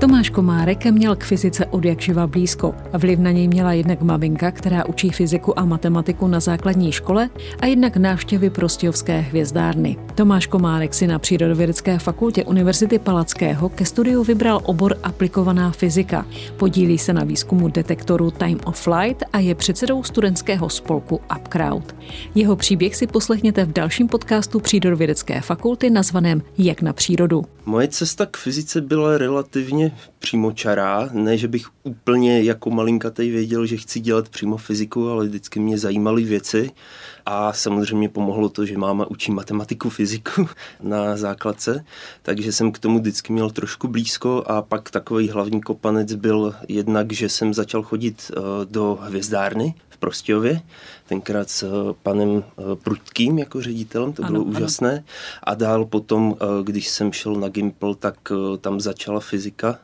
Tomáš Komárek měl k fyzice od jak živa blízko. Vliv na něj měla jednak maminka, která učí fyziku a matematiku na základní škole a jednak návštěvy Prostějovské hvězdárny. Tomáš Komárek si na Přírodovědecké fakultě Univerzity Palackého ke studiu vybral obor aplikovaná fyzika. Podílí se na výzkumu detektoru Time of Flight a je předsedou studentského spolku Upcrowd. Jeho příběh si poslechněte v dalším podcastu Přírodovědecké fakulty nazvaném Jak na přírodu. Moje cesta k fyzice byla relativně přímočará. Ne, že bych úplně jako malinkatej věděl, že chci dělat přímo fyziku, ale vždycky mě zajímaly věci. A samozřejmě pomohlo to, že máma učí matematiku, fyziku na základce, takže jsem k tomu vždycky měl trošku blízko a pak takový hlavní kopanec byl jednak, že jsem začal chodit eh, do hvězdárny v Prostějově, tenkrát s eh, panem eh, Prudkým jako ředitelem, to ano, bylo ano. úžasné. A dál potom, když jsem šel na Gimple, tak tam začala fyzika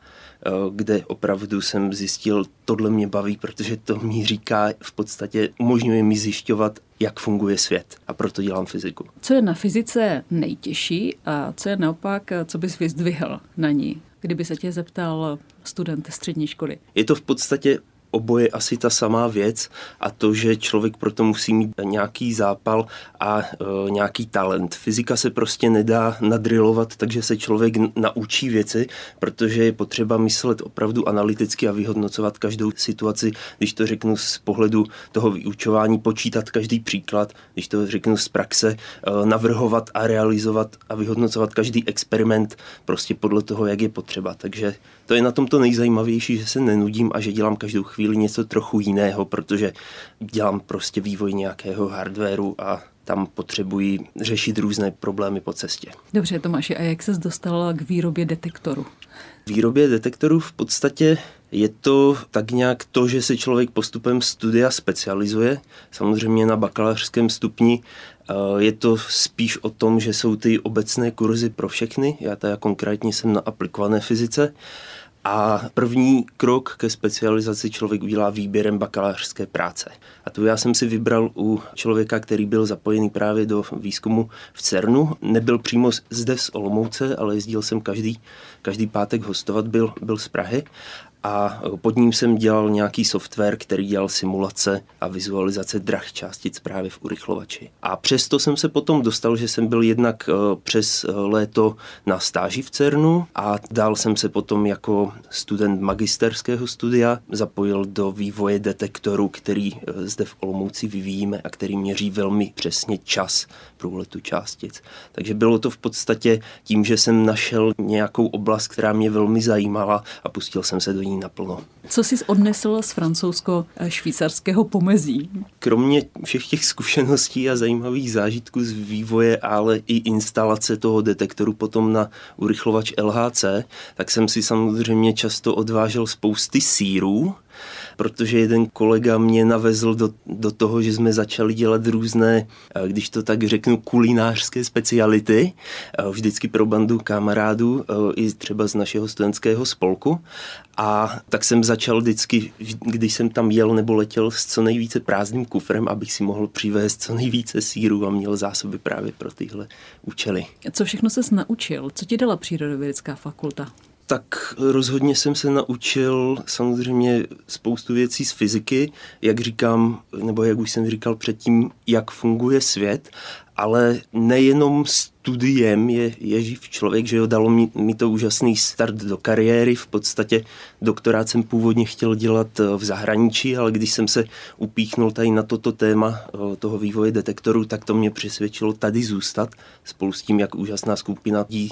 kde opravdu jsem zjistil, tohle mě baví, protože to mi říká, v podstatě umožňuje mi zjišťovat, jak funguje svět a proto dělám fyziku. Co je na fyzice nejtěžší a co je naopak, co bys vyzdvihl na ní, kdyby se tě zeptal student střední školy? Je to v podstatě oboje asi ta samá věc a to, že člověk proto musí mít nějaký zápal a e, nějaký talent. Fyzika se prostě nedá nadrilovat, takže se člověk naučí věci, protože je potřeba myslet opravdu analyticky a vyhodnocovat každou situaci, když to řeknu z pohledu toho vyučování, počítat každý příklad, když to řeknu z praxe, e, navrhovat a realizovat a vyhodnocovat každý experiment prostě podle toho, jak je potřeba. Takže to je na tom to nejzajímavější, že se nenudím a že dělám každou chvíli něco trochu jiného, protože dělám prostě vývoj nějakého hardwareu a tam potřebují řešit různé problémy po cestě. Dobře, Tomáši, a jak se dostal k výrobě detektoru? Výrobě detektorů v podstatě je to tak nějak to, že se člověk postupem studia specializuje. Samozřejmě na bakalářském stupni eh, je to spíš o tom, že jsou ty obecné kurzy pro všechny. Já teda konkrétně jsem na aplikované fyzice a první krok ke specializaci člověk udělá výběrem bakalářské práce. A tu já jsem si vybral u člověka, který byl zapojený právě do výzkumu v CERNu. Nebyl přímo zde z Olomouce, ale jezdil jsem každý, každý pátek hostovat, byl, byl z Prahy a pod ním jsem dělal nějaký software, který dělal simulace a vizualizace drah částic právě v urychlovači. A přesto jsem se potom dostal, že jsem byl jednak eh, přes eh, léto na stáži v CERNu a dál jsem se potom jako student magisterského studia zapojil do vývoje detektoru, který eh, zde v Olomouci vyvíjíme a který měří velmi přesně čas průletu částic. Takže bylo to v podstatě tím, že jsem našel nějakou oblast, která mě velmi zajímala a pustil jsem se do ní naplno. Co jsi odnesl z francouzsko-švýcarského pomezí? Kromě všech těch zkušeností a zajímavých zážitků z vývoje, ale i instalace toho detektoru potom na urychlovač LHC, tak jsem si samozřejmě často odvážel spousty sírů, protože jeden kolega mě navezl do, do toho, že jsme začali dělat různé, eh, když to tak řeknu, kulinářské speciality, eh, vždycky pro bandu kamarádů, eh, i třeba z našeho studentského spolku. A tak jsem začal vždycky, když jsem tam jel nebo letěl s co nejvíce prázdným kufrem, abych si mohl přivést co nejvíce síru a měl zásoby právě pro tyhle účely. Co všechno ses naučil? Co ti dala přírodovědecká fakulta? Tak rozhodně jsem se naučil samozřejmě spoustu věcí z fyziky, jak říkám, nebo jak už jsem říkal předtím, jak funguje svět, ale nejenom studiem je, je živ člověk, že jo, dalo mi, mi to úžasný start do kariéry, v podstatě doktorát jsem původně chtěl dělat eh, v zahraničí, ale když jsem se upíchnul tady na toto téma eh, toho vývoje detektorů, tak to mě přesvědčilo tady zůstat, spolu s tím, jak úžasná skupina dí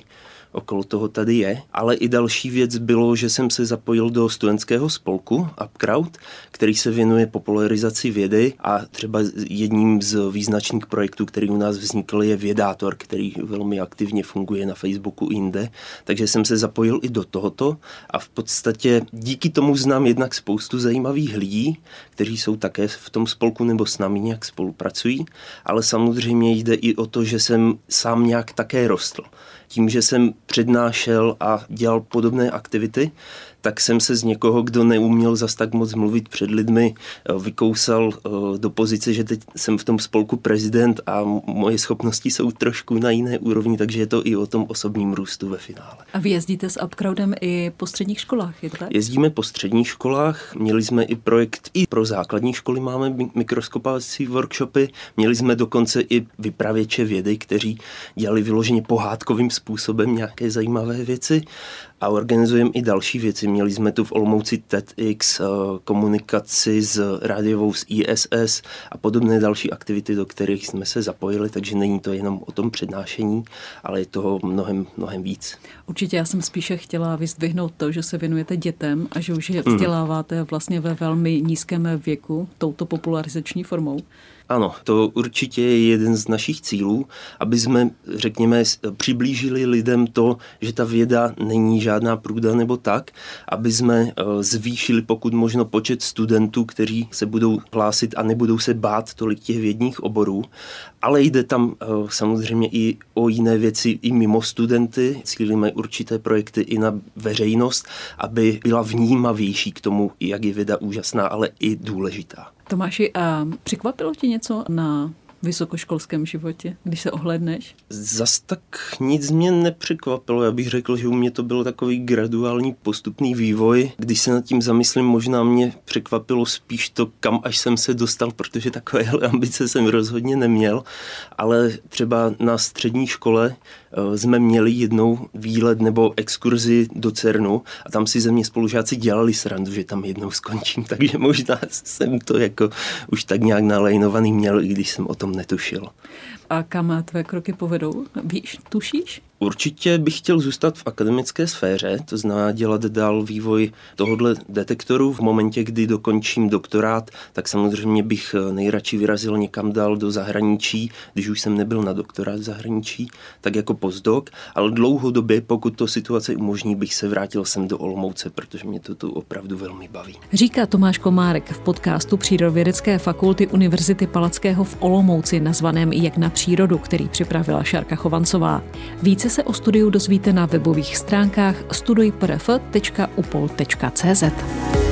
okolo toho tady je. Ale i další věc bylo, že jsem se zapojil do studentského spolku Upcrowd, který se věnuje popularizaci vědy a třeba jedním z význačných projektů, který u nás vznikl, je Vědátor, který velmi aktivně funguje na Facebooku jinde. Takže jsem se zapojil i do tohoto a v podstatě díky tomu znám jednak spoustu zajímavých lidí, kteří jsou také v tom spolku nebo s námi nějak spolupracují, ale samozřejmě jde i o to, že jsem sám nějak také rostl. Tím, že jsem přednášel a dělal podobné aktivity, tak jsem se z někoho, kdo neuměl zas tak moc mluvit před lidmi, eh, vykousal eh, do pozice, že teď jsem v tom spolku prezident a moje schopnosti jsou trošku na jiné úrovni, takže je to i o tom osobním růstu ve finále. A vy jezdíte s Upcrowdem i po středních školách, je to tak? Jezdíme po středních školách, měli jsme i projekt, i pro základní školy máme mikroskopovací workshopy, měli jsme dokonce i vypravěče vědy, kteří dělali vyloženě pohádkovým způsobem nějaké zajímavé věci a organizujeme i další věci. Měli jsme tu v Olomouci TEDx, eh, komunikaci s rádiovou z ISS a podobné další aktivity, do kterých jsme se zapojili, takže není to jenom o tom přednášení, ale je toho mnohem, mnohem víc. Určitě já jsem spíše chtěla vyzdvihnout to, že se věnujete dětem a že už je mhm. vzděláváte vlastně ve velmi nízkém věku touto popularizační formou. Ano, to určitě je jeden z našich cílů, aby jsme, řekněme, přiblížili lidem to, že ta věda není žádná průda nebo tak, aby jsme eh, zvýšili pokud možno počet studentů, kteří se budou hlásit a nebudou se bát tolik těch vědních oborů. Ale jde tam eh, samozřejmě i o jiné věci i mimo studenty. Cílíme určité projekty i na veřejnost, aby byla vnímavější k tomu, jak je věda úžasná, ale i důležitá. Tomáši, a překvapilo tě něco na vysokoškolském životě, když se ohledneš? Zas tak nic mě nepřekvapilo. Já bych řekl, že u mě to byl takový graduální postupný vývoj. Když se nad tím zamyslím, možná mě překvapilo spíš to, kam až jsem se dostal, protože takové ambice jsem rozhodně neměl. Ale třeba na střední škole jsme měli jednou výlet nebo exkurzi do CERNu a tam si ze mě spolužáci dělali srandu, že tam jednou skončím, takže možná jsem to jako už tak nějak nalejnovaný měl, i když jsem o tom netušil. A kam tvé kroky povedou? Víš, tušíš? Určitě bych chtěl zůstat v akademické sféře, to znamená dělat dál vývoj tohohle detektoru. V momentě, kdy dokončím doktorát, tak samozřejmě bych nejradši vyrazil někam dál do zahraničí, když už jsem nebyl na doktorát v zahraničí, tak jako postdoc, ale dlouhodobě, pokud to situace umožní, bych se vrátil sem do Olomouce, protože mě to tu opravdu velmi baví. Říká Tomáš Komárek v podcastu Přírodovědecké fakulty Univerzity Palackého v Olomouci, nazvaném Jak na přírodu, který připravila Šarka Chovancová. Více se o studiu dozvíte na webových stránkách studujprf.upol.cz.